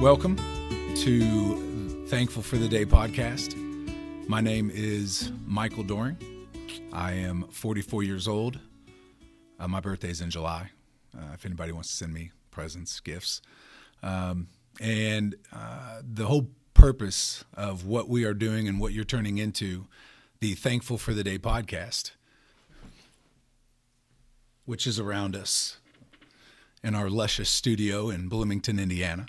Welcome to Thankful for the Day podcast. My name is Mychal Doering. I am 44 years old. Uh, my birthday is in July. Uh, if anybody wants to send me presents, gifts. Um, and uh, the whole purpose of what we are doing and what you're turning into the Thankful for the Day podcast, which is around us in our luscious studio in Bloomington, Indiana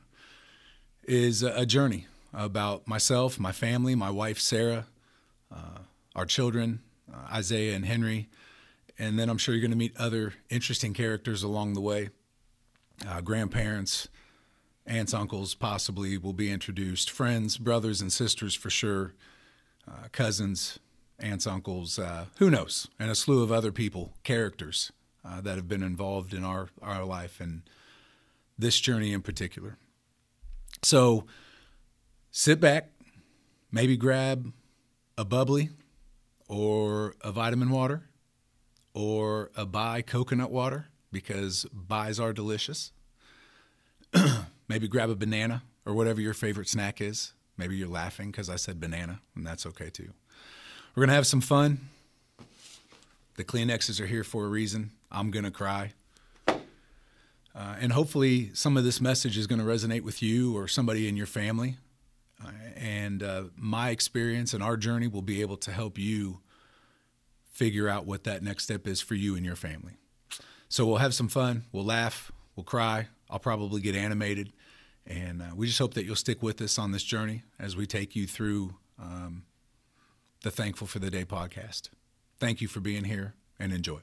is a journey about myself, my family, my wife Sarah, uh, our children, uh, Izaiah and Henry, and then I'm sure you're going to meet other interesting characters along the way. Uh, grandparents, aunts, uncles possibly will be introduced, friends, brothers and sisters for sure, uh, cousins, aunts, uncles, uh, who knows, and a slew of other people, characters uh, that have been involved in our, our life and this journey in particular. So sit back, maybe grab a bubbly or a vitamin water or a Bai coconut water because Bais are delicious. maybe grab a banana or whatever your favorite snack is. Maybe you're laughing because I said banana, and that's okay too. We're going to have some fun. The Kleenexes are here for a reason. I'm going to cry. Uh, and hopefully, some of this message is going to resonate with you or somebody in your family. Uh, and uh, my experience and our journey will be able to help you figure out what that next step is for you and your family. So we'll have some fun, we'll laugh, we'll cry. I'll probably get animated. And uh, we just hope that you'll stick with us on this journey as we take you through um, the Thankful for the Day podcast. Thank you for being here and enjoy.